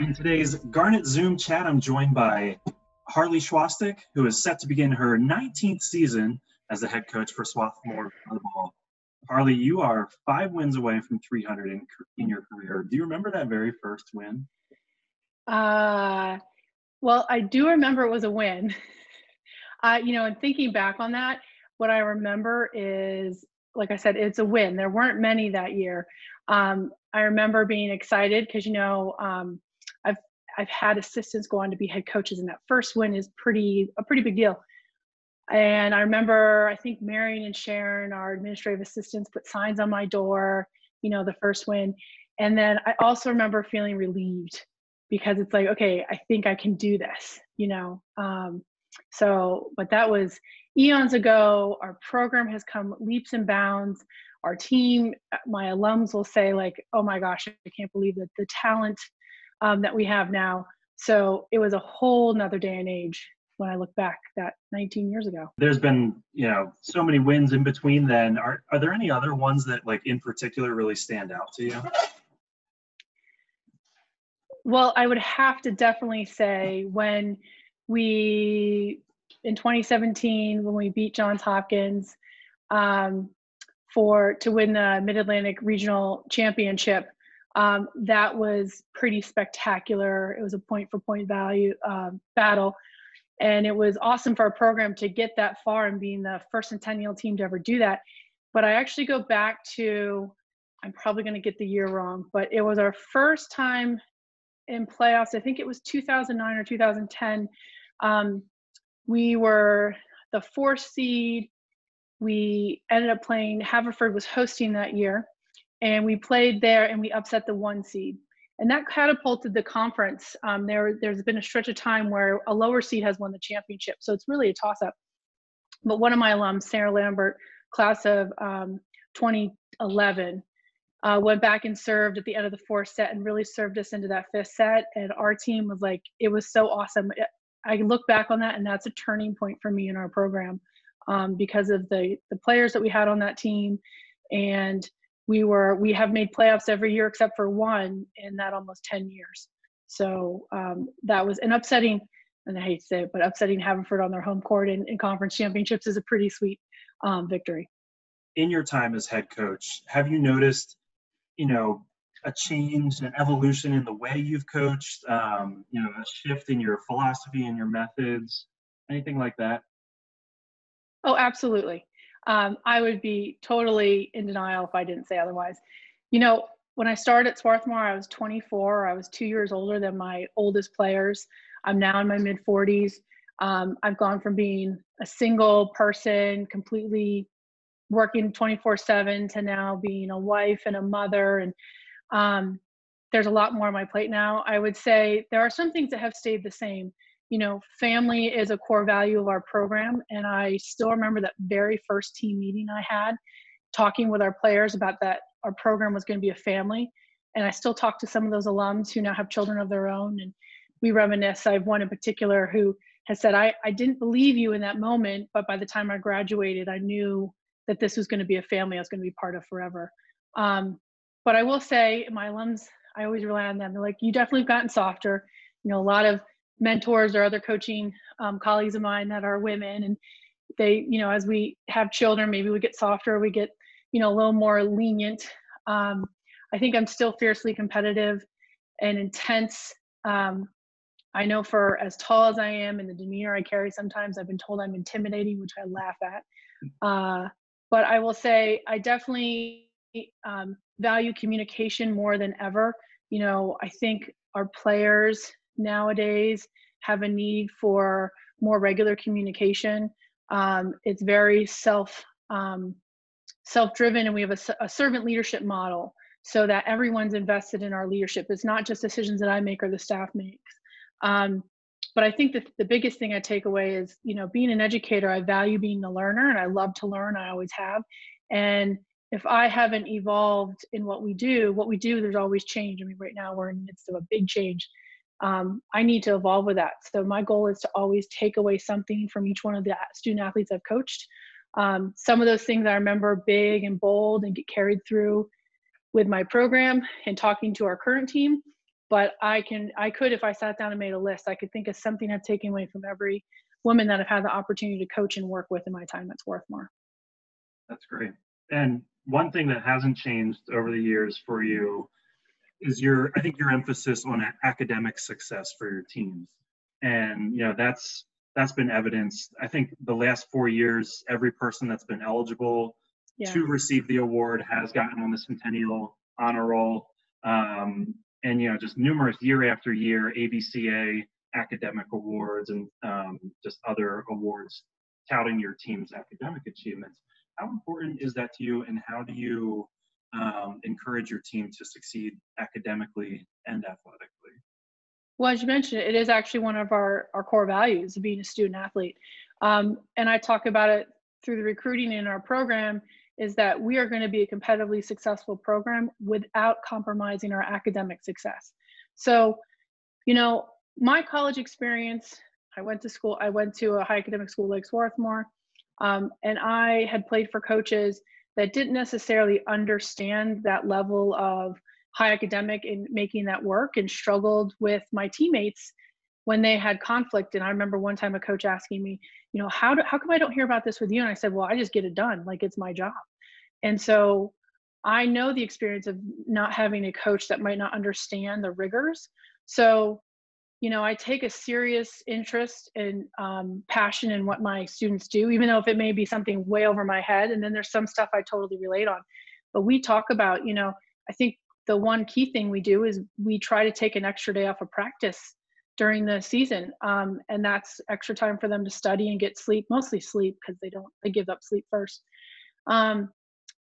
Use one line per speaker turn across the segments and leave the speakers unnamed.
In today's Garnet Zoom chat, I'm joined by Harleigh Chwastyk, who is set to begin her 19th season as the head coach for Swarthmore Volleyball. Harleigh, you are five wins away from 300 in, in your career. Do you remember that very first win?
Uh, well, I do remember it was a win. Uh, you know, and thinking back on that, what I remember is, like I said, it's a win. There weren't many that year. Um, I remember being excited because you know um, I've had assistants go on to be head coaches, and that first win is pretty a pretty big deal. And I remember I think Marion and Sharon, our administrative assistants, put signs on my door. You know, the first win, and then I also remember feeling relieved because it's like, okay, I think I can do this. You know, um, so, but that was eons ago. Our program has come leaps and bounds. Our team, my alums will say, like, oh my gosh, I can't believe that the talent um, that we have now. So it was a whole nother day and age when I look back that 19 years ago.
There's been, you know, so many wins in between then. Are are there any other ones that like in particular really stand out to you?
Well, I would have to definitely say when we in 2017 when we beat Johns Hopkins um, for to win the Mid Atlantic Regional Championship. Um, that was pretty spectacular. It was a point for point value um, battle, and it was awesome for our program to get that far and being the first centennial team to ever do that. But I actually go back to I'm probably going to get the year wrong, but it was our first time in playoffs. I think it was 2009 or 2010 um, we were the fourth seed. We ended up playing, Haverford was hosting that year, and we played there and we upset the one seed. And that catapulted the conference. Um, there, there's been a stretch of time where a lower seed has won the championship. So it's really a toss up. But one of my alums, Sarah Lambert, class of um, 2011, uh, went back and served at the end of the fourth set and really served us into that fifth set. And our team was like, it was so awesome. I look back on that, and that's a turning point for me in our program um, because of the the players that we had on that team, and we were we have made playoffs every year except for one in that almost 10 years. So um, that was an upsetting, and I hate to say it, but upsetting Haverford on their home court in, in conference championships is a pretty sweet um, victory.
In your time as head coach, have you noticed, you know, a change, an evolution in the way you've coached, um, you know, a shift in your philosophy and your methods, anything like that?
Oh, absolutely. Um, I would be totally in denial if I didn't say otherwise. You know, when I started at Swarthmore, I was 24. I was two years older than my oldest players. I'm now in my mid 40s. Um, I've gone from being a single person, completely working 24 7 to now being a wife and a mother and um, there's a lot more on my plate now. I would say there are some things that have stayed the same. You know, family is a core value of our program, and I still remember that very first team meeting I had, talking with our players about that our program was going to be a family. And I still talk to some of those alums who now have children of their own, and we reminisce. I have one in particular who has said, I, I didn't believe you in that moment, but by the time I graduated, I knew that this was going to be a family I was going to be part of forever. Um, but I will say, my alums, I always rely on them. They're like, you definitely have gotten softer. You know, a lot of mentors or other coaching um, colleagues of mine that are women, and they, you know, as we have children, maybe we get softer, we get, you know, a little more lenient. Um, I think I'm still fiercely competitive and intense. Um, I know for as tall as I am and the demeanor I carry, sometimes I've been told I'm intimidating, which I laugh at. Uh, but I will say I definitely um, value communication more than ever. You know, I think our players nowadays have a need for more regular communication. Um, it's very self um, self driven, and we have a, a, servant leadership model so that everyone's invested in our leadership. It's not just decisions that I make or the staff makes. Um, but I think that the biggest thing I take away is, you know, being an educator, I value being a learner and I love to learn. I always have. And if I haven't evolved in what we do, what we do, there's always change. I mean, right now we're in the midst of a big change. Um, I need to evolve with that. So my goal is to always take away something from each one of the student athletes I've coached. Um, some of those things I remember big and bold and get carried through with my program and talking to our current team. but I can, I could, if I sat down and made a list, I could think of something I've taken away from every woman that I've had the opportunity to coach and work with in my time that's worth more.
That's great. And one thing that hasn't changed over the years for you is your, I think your emphasis on academic success for your teams. And, you know, that's, that's been evidenced. I think the last four years, every person that's been eligible yeah. to receive the award has gotten on the Centennial honor roll. Um, and, you know, just numerous year after year, AVCA academic awards and um, just other awards touting your team's academic achievements. How important is that to you, and how do you um, encourage your team to succeed academically and athletically?
Well, as you mentioned, it is actually one of our, our core values of being a student athlete. Um, and I talk about it through the recruiting in our program is that we are going to be a competitively successful program without compromising our academic success. So, you know, my college experience, I went to school, I went to a high academic school like Swarthmore, um, and I had played for coaches that didn't necessarily understand that level of high academic and making that work and struggled with my teammates when they had conflict. And I remember one time a coach asking me, you know, how do, how come I don't hear about this with you? And I said, well, I just get it done. Like it's my job. And so I know the experience of not having a coach that might not understand the rigors. So, you know, I take a serious interest and um, passion in what my students do, even though if it may be something way over my head. And then there's some stuff I totally relate on. But we talk about, you know, I think the one key thing we do is we try to take an extra day off of practice during the season um, and that's extra time for them to study and get sleep mostly sleep because they don't they give up sleep first um,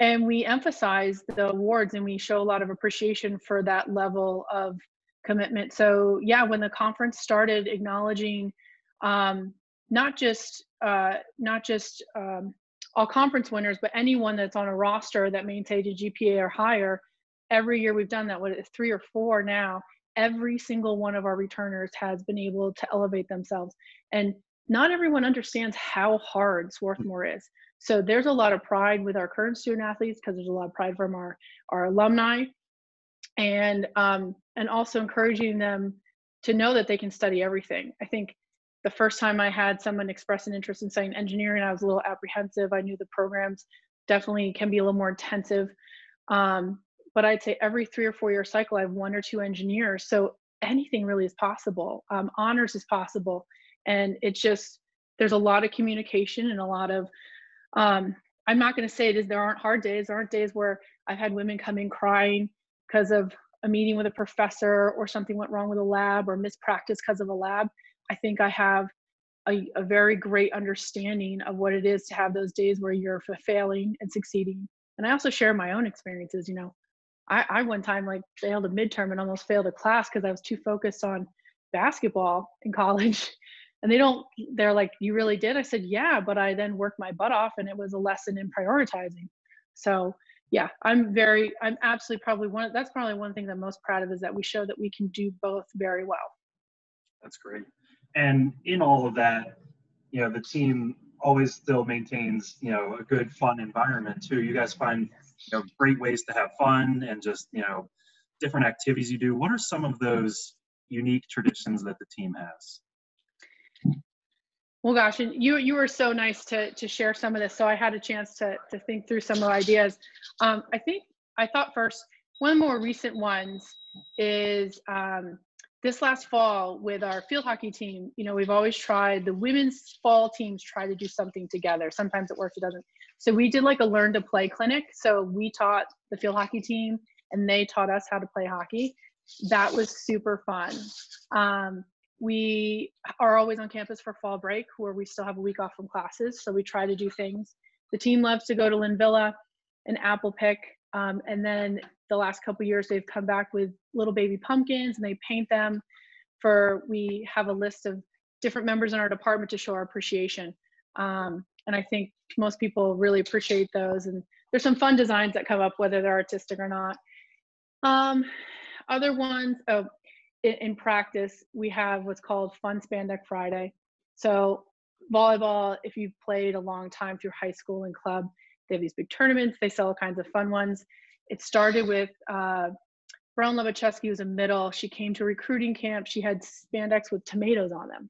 and we emphasize the awards and we show a lot of appreciation for that level of commitment. So yeah when the conference started acknowledging um, not just uh, not just um, all conference winners but anyone that's on a roster that maintains a gpa or higher every year we've done that with three or four now every single one of our returners has been able to elevate themselves. And not everyone understands how hard swarthmore is. So there's a lot of pride with our current student athletes because there's a lot of pride from our our alumni and um, and also encouraging them to know that they can study everything i think the first time i had someone express an interest in studying engineering i was a little apprehensive i knew the programs definitely can be a little more intensive um, but I'd say every three or four year cycle, I have one or two engineers. So anything really is possible. Um, honors is possible. And it's just, there's a lot of communication and a lot of, um, I'm not going to say it is, there aren't hard days. There aren't days where I've had women come in crying because of a meeting with a professor or something went wrong with a lab or mispractice because of a lab. I think I have a, a, very great understanding of what it is to have those days where you're failing and succeeding. And I also share my own experiences. You know, I, I one time like failed a midterm and almost failed a class because I was too focused on basketball in college. And they don't, they're like, you really did? I said, yeah, but I then worked my butt off and it was a lesson in prioritizing. So yeah, I'm very, I'm absolutely probably one, that's probably one thing that I'm most proud of is that we show that we can do both very well.
That's great. And in all of that, you know, the team always still maintains, you know, a good fun environment too. You guys find you know great ways to have fun and just you know different activities you do what are some of those unique traditions that the team has
well gosh and you you were so nice to to share some of this so i had a chance to to think through some of the ideas um, i think i thought first one of the more recent ones is um, this last fall with our field hockey team you know we've always tried the women's fall teams try to do something together sometimes it works it doesn't so we did like a learn to play clinic. So we taught the field hockey team and they taught us how to play hockey. That was super fun. Um, we are always on campus for fall break where we still have a week off from classes. So we try to do things. The team loves to go to Linvilla and apple pick. Um, and then the last couple years, they've come back with little baby pumpkins and they paint them for, we have a list of different members in our department to show our appreciation. Um, and I think most people really appreciate those. And there's some fun designs that come up, whether they're artistic or not. Um, other ones, oh, in, in practice, we have what's called Fun Spandex Friday. So volleyball, if you've played a long time through high school and club, they have these big tournaments. They sell all kinds of fun ones. It started with uh, Brown Levacheski was a middle. She came to recruiting camp. She had spandex with tomatoes on them.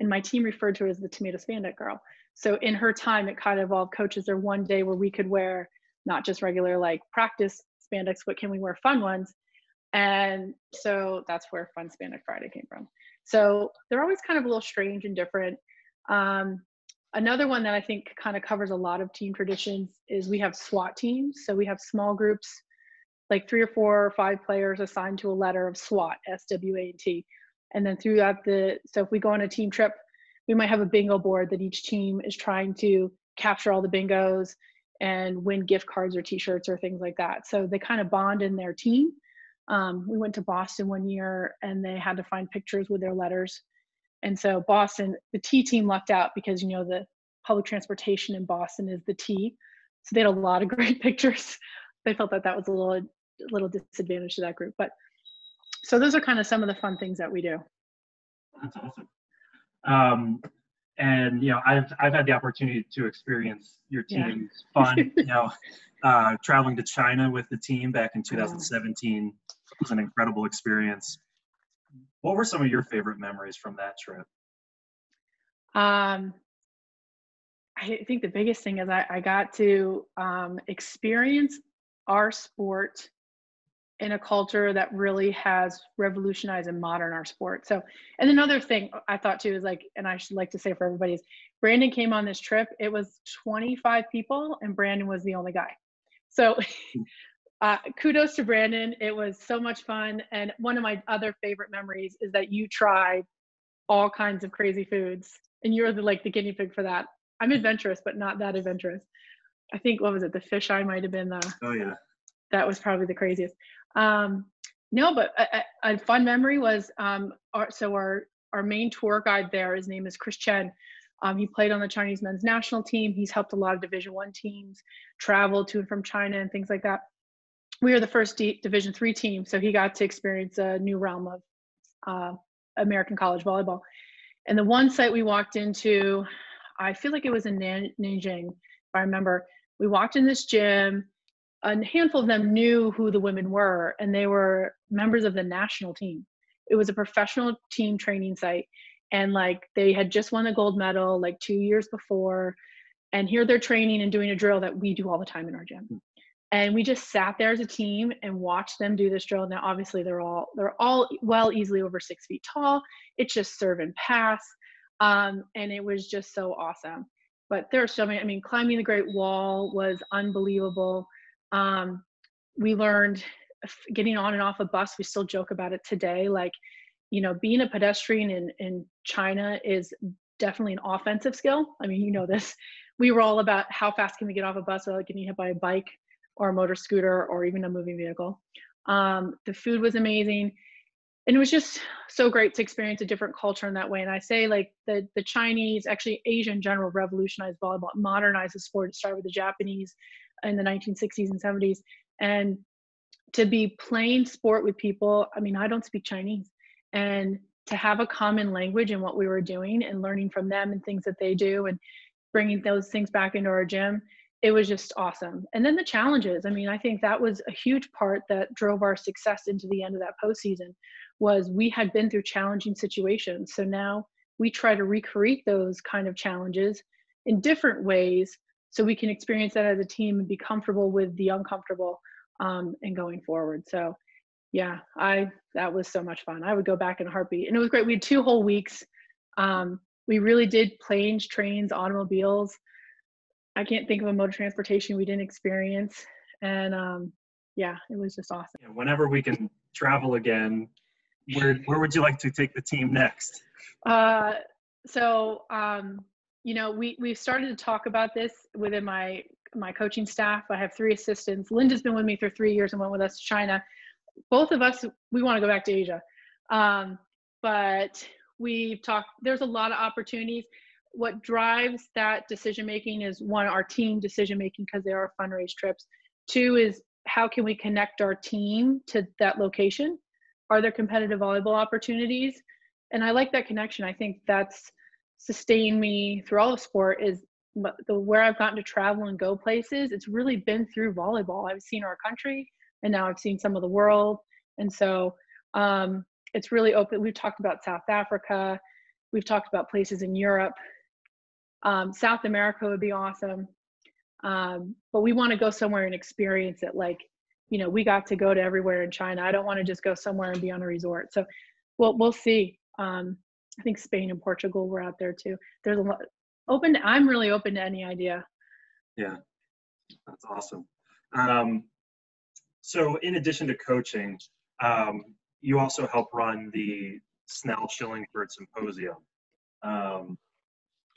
And my team referred to her as the tomato spandex girl. So in her time, it kind of evolved coaches there one day where we could wear not just regular like practice spandex, but can we wear fun ones? And so that's where Fun Spandex Friday came from. So they're always kind of a little strange and different. Um, another one that I think kind of covers a lot of team traditions is we have SWAT teams. So we have small groups, like three or four or five players assigned to a letter of SWAT, S W A T. And then throughout the, so if we go on a team trip, we might have a bingo board that each team is trying to capture all the bingos and win gift cards or t-shirts or things like that. So they kind of bond in their team. Um, we went to Boston one year and they had to find pictures with their letters. And so Boston, the T team lucked out because you know the public transportation in Boston is the T. So they had a lot of great pictures. They felt that that was a little a little disadvantage to that group. But so those are kind of some of the fun things that we do.
That's awesome. Um, and you know, I've I've had the opportunity to experience your team's yeah. fun. you know, uh, traveling to China with the team back in 2017 was an incredible experience. What were some of your favorite memories from that trip?
Um, I think the biggest thing is I, I got to um, experience our sport in a culture that really has revolutionized and modern our sport. So, and another thing I thought too is like, and I should like to say for everybody is Brandon came on this trip. It was 25 people and Brandon was the only guy. So, uh, kudos to Brandon. It was so much fun. And one of my other favorite memories is that you tried all kinds of crazy foods and you're the like the guinea pig for that. I'm adventurous, but not that adventurous. I think what was it? The fish eye might have been the.
Oh yeah.
That was probably the craziest. Um, no, but a, a, fun memory was um, our, so our our main tour guide there. His name is Chris Chen. Um, he played on the Chinese men's national team. He's helped a lot of Division One teams travel to and from China and things like that. We were the first D- Division Three team, so he got to experience a new realm of uh, American college volleyball. And the one site we walked into, I feel like it was in Nanjing, if I remember. We walked in this gym a handful of them knew who the women were and they were members of the national team it was a professional team training site and like they had just won the gold medal like two years before and here they're training and doing a drill that we do all the time in our gym and we just sat there as a team and watched them do this drill now obviously they're all they're all well easily over six feet tall it's just serve and pass um, and it was just so awesome but there are so many i mean climbing the great wall was unbelievable um, we learned getting on and off a bus. We still joke about it today. Like, you know, being a pedestrian in, in China is definitely an offensive skill. I mean, you know this. We were all about how fast can we get off a bus without getting hit by a bike or a motor scooter or even a moving vehicle. Um, the food was amazing. And it was just so great to experience a different culture in that way. And I say like the the Chinese, actually Asia in general, revolutionized volleyball, modernized the sport. It started with the Japanese, in the 1960s and 70s and to be playing sport with people i mean i don't speak chinese and to have a common language in what we were doing and learning from them and things that they do and bringing those things back into our gym it was just awesome. And then the challenges i mean i think that was a huge part that drove our success into the end of that postseason was we had been through challenging situations. So now we try to recreate those kind of challenges in different ways so we can experience that as a team and be comfortable with the uncomfortable um, and going forward. So yeah i that was so much fun. I would go back in a heartbeat. And it was great. We had two whole weeks. Um, we really did planes trains automobiles i can't think of a mode of transportation we didn't experience and um, yeah it was just awesome
yeah, whenever we can travel again where where would you like to take the team next
uh, so um, you know, we we've started to talk about this within my my coaching staff. I have three assistants. Linda's been with me for three years and went with us to China. Both of us, we want to go back to Asia, um, but we've talked. There's a lot of opportunities. What drives that decision making is one, our team decision making because they are fundraise trips. Two is how can we connect our team to that location? Are there competitive volleyball opportunities? And I like that connection. I think that's sustained me through all of sport is the where I've gotten to travel and go places. It's really been through volleyball. I've seen our country, and now I've seen some of the world. And so um, it's really open. We've talked about South Africa. We've talked about places in Europe. Um, South America would be awesome. Um, but we want to go somewhere and experience it. Like, you know, we got to go to everywhere in China. I don't want to just go somewhere and be on a resort. So we'll, we'll see. Um, I think Spain and Portugal were out there too. There's a lot open. I'm really open to any idea.
Yeah, that's awesome. Um, so in addition to coaching, um, you also help run the Snell Shillingford Symposium. Um,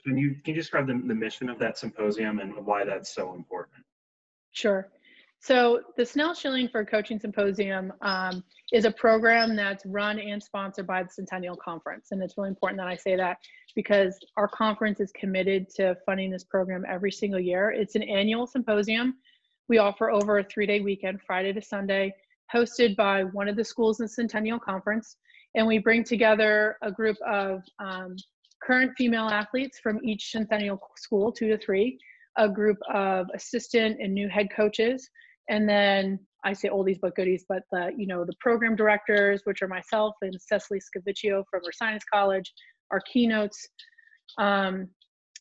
can you can you describe the, the mission of that symposium and why that's so important?
Sure. So the Snell Shillingford Coaching Symposium um, is a program that's run and sponsored by the Centennial Conference. And it's really important that I say that because our conference is committed to funding this program every single year. It's an annual symposium. We offer over a three-day weekend, Friday to Sunday, hosted by one of the schools in the Centennial Conference. And we bring together a group of um, current female athletes from each Centennial school, two to three, a group of assistant and new head coaches, and then I say oldies but goodies, but the you know the program directors, which are myself and Cecily Scaviccio from Ursinus College, our keynotes, um,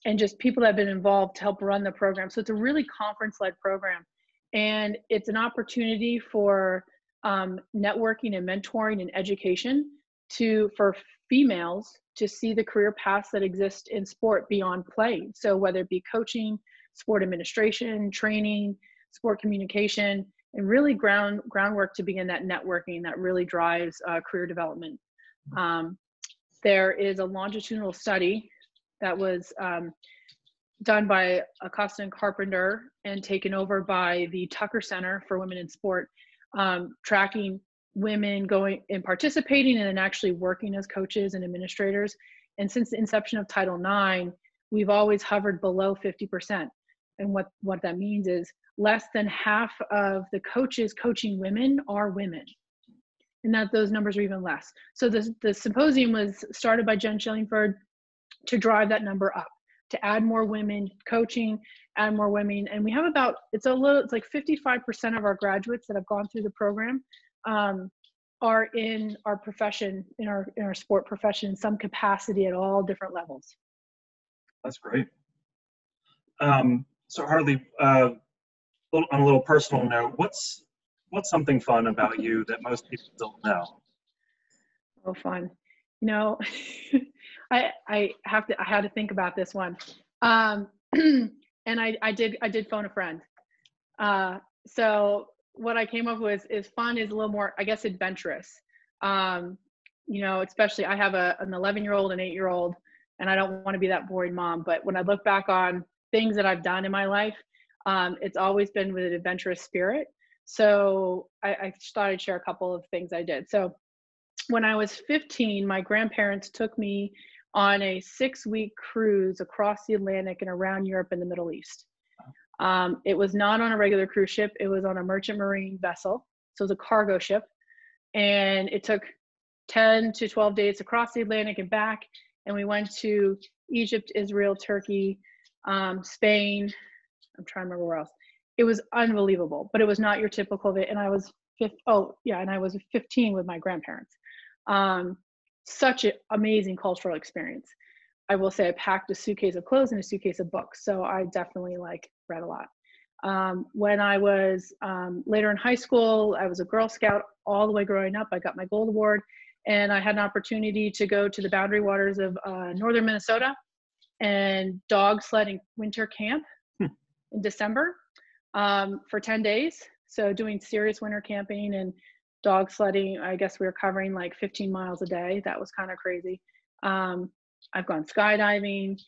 and just people that have been involved to help run the program. So it's a really conference-led program, and it's an opportunity for um, networking and mentoring and education to for females to see the career paths that exist in sport beyond playing. So whether it be coaching, sport administration, training, sport communication, and really ground groundwork to begin that networking that really drives uh, career development. Um, there is a longitudinal study that was um, done by Acosta and Carpenter and taken over by the Tucker Center for Women in Sport, um, tracking women going and participating and then actually working as coaches and administrators. And since the inception of Title IX, we've always hovered below 50%. And what, what that means is less than half of the coaches coaching women are women and that those numbers are even less so the, the symposium was started by jen shillingford to drive that number up to add more women coaching add more women and we have about it's a little it's like 55% of our graduates that have gone through the program um, are in our profession in our in our sport profession in some capacity at all different levels
that's great um, so harleigh uh, on a little personal note, what's what's something fun about you that most people don't know?
Oh, fun. You know, I I have to I had to think about this one, um, and I I did I did phone a friend. Uh, so what I came up with is fun is a little more I guess adventurous. Um, you know, especially I have a an 11 year old and eight year old, and I don't want to be that boring mom. But when I look back on things that I've done in my life, um, it's always been with an adventurous spirit. So I, I thought I'd share a couple of things I did. So when I was 15, my grandparents took me on a six week cruise across the Atlantic and around Europe and the Middle East. Um, it was not on a regular cruise ship, it was on a merchant marine vessel. So it was a cargo ship. And it took 10 to 12 days across the Atlantic and back. And we went to Egypt, Israel, Turkey, um, Spain, I'm trying to remember where else. It was unbelievable, but it was not your typical. And I was. Oh yeah, and I was 15 with my grandparents. Um, such an amazing cultural experience. I will say I packed a suitcase of clothes and a suitcase of books, so I definitely like read a lot. Um, when I was um, later in high school, I was a Girl Scout all the way growing up. I got my gold award, and I had an opportunity to go to the boundary waters of uh, northern Minnesota and dog sledding winter camp in December um, for 10 days. So doing serious winter camping and dog sledding. I guess we were covering like 15 miles a day. That was kind of crazy. Um, I've gone skydiving.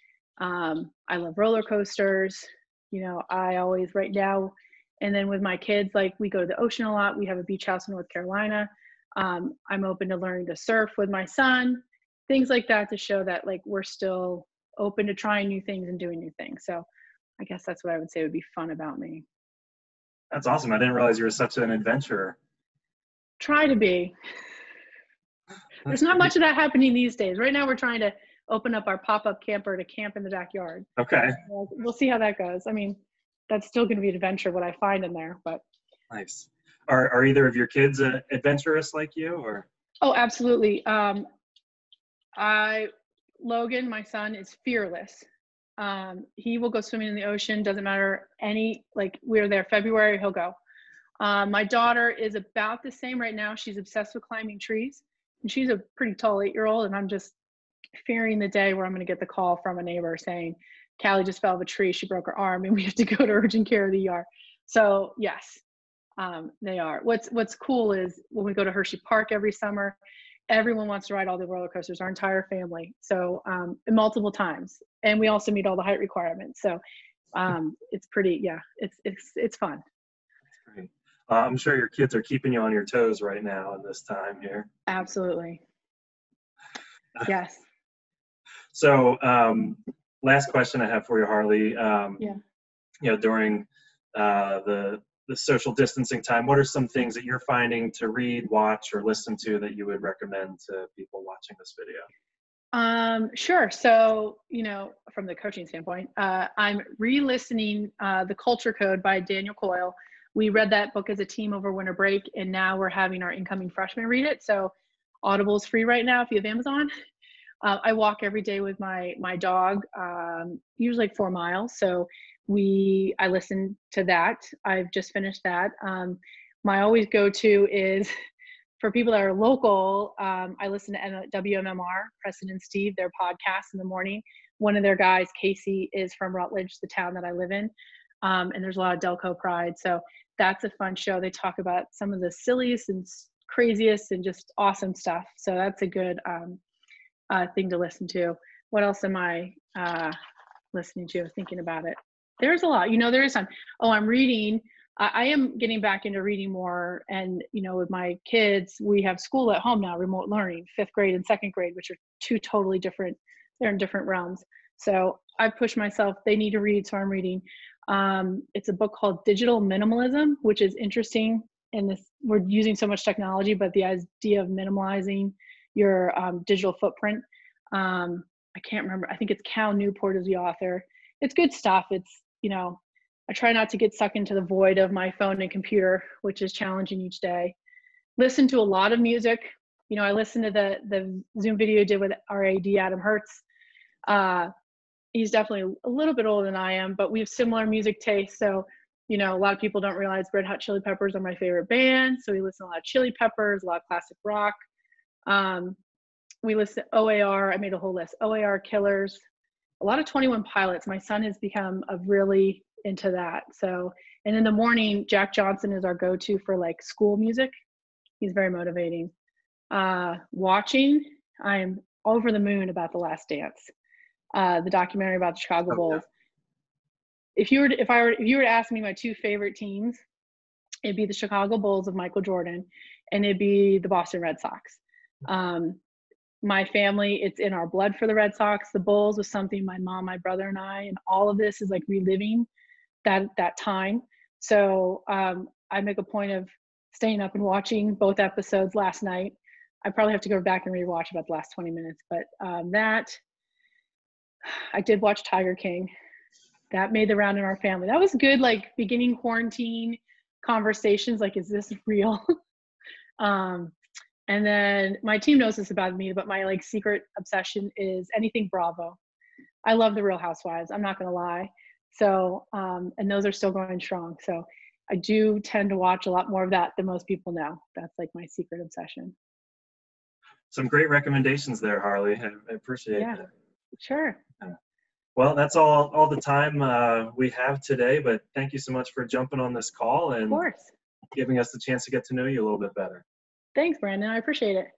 Um, I love roller coasters. You know, I always right now, and then with my kids, like we go to the ocean a lot. We have a beach house in North Carolina. Um, I'm open to learning to surf with my son, things like that to show that like we're still open to trying new things and doing new things. So I guess that's what I would say would be fun about me.
That's awesome. I didn't realize you were such an adventurer.
Try to be. There's not much of that happening these days. Right now, we're trying to open up our pop-up camper to camp in the backyard.
Okay.
We'll see how that goes. I mean, that's still going to be an adventure what I find in there, but.
Nice. are, are either of your kids uh, adventurous like you or?
Oh, absolutely. Um, I, Logan, my son is fearless. Um, he will go swimming in the ocean. Doesn't matter any, like we're there February, he'll go. Um, my daughter is about the same right now. She's obsessed with climbing trees and she's a pretty tall eight year old. And I'm just fearing the day where I'm going to get the call from a neighbor saying, Callie just fell off a tree. She broke her arm and we have to go to urgent care of the ER. So yes, um, they are. What's what's cool is when we go to Hershey Park every summer, everyone wants to ride all the roller coasters. Our entire family, so um, multiple times, and we also meet all the height requirements. So um, it's pretty, yeah, it's it's it's fun.
Great. Uh, I'm sure your kids are keeping you on your toes right now in this time here.
Absolutely. Yes.
So, um, last question I have for you, Harleigh. Um,
yeah.
You know, during uh, the the social distancing time, what are some things that you're finding to read, watch, or listen to that you would recommend to people watching this video?
Um, sure. So, you know, from the coaching standpoint, uh, I'm re-listening uh, The Culture Code by Daniel Coyle. We read that book as a team over winter break, and now we're having our incoming freshmen read it. So, Audible is free right now if you have Amazon. Uh, I walk every day with my my dog, um, usually like four miles. So we I listen to that. I've just finished that. Um, my always go to is for people that are local. Um, I listen to WMMR, Preston and Steve, their podcast in the morning. One of their guys, Casey, is from Rutledge, the town that I live in, um, and there's a lot of Delco pride. So that's a fun show. They talk about some of the silliest and craziest and just awesome stuff. So that's a good um, uh, thing to listen to. What else am I uh, listening to? Thinking about it there's a lot you know there is some oh i'm reading I, I am getting back into reading more and you know with my kids we have school at home now remote learning fifth grade and second grade which are two totally different they're in different realms so i push myself they need to read so i'm reading um, it's a book called digital minimalism which is interesting And this we're using so much technology but the idea of minimalizing your um, digital footprint um, i can't remember i think it's cal newport is the author it's good stuff it's you know, I try not to get sucked into the void of my phone and computer, which is challenging each day. Listen to a lot of music. You know, I listened to the the Zoom video did with RAD Adam Hertz. Uh, he's definitely a little bit older than I am, but we have similar music tastes. So, you know, a lot of people don't realize Red Hot Chili Peppers are my favorite band. So we listen to a lot of Chili Peppers, a lot of classic rock. Um, we listen OAR. I made a whole list. OAR Killers, a lot of 21 pilots. My son has become a really into that. So, and in the morning, Jack Johnson is our go-to for like school music. He's very motivating. Uh, watching, I am over the moon about The Last Dance, uh, the documentary about the Chicago Bulls. Okay. If you were, to, if I were, if you were to ask me my two favorite teams, it'd be the Chicago Bulls of Michael Jordan, and it'd be the Boston Red Sox. Um, my family, it's in our blood for the Red Sox. The Bulls was something my mom, my brother, and I, and all of this is like reliving that that time. So um, I make a point of staying up and watching both episodes last night. I probably have to go back and rewatch about the last 20 minutes, but um, that I did watch Tiger King. That made the round in our family. That was good, like beginning quarantine conversations. Like, is this real? um, and then my team knows this about me, but my like secret obsession is anything Bravo. I love the Real Housewives. I'm not gonna lie. So, um, and those are still going strong. So, I do tend to watch a lot more of that than most people know. That's like my secret obsession.
Some great recommendations there, Harleigh. I, I appreciate yeah, that.
Sure.
Well, that's all all the time uh, we have today. But thank you so much for jumping on this call and giving us the chance to get to know you a little bit better.
Thanks, Brandon. I appreciate it.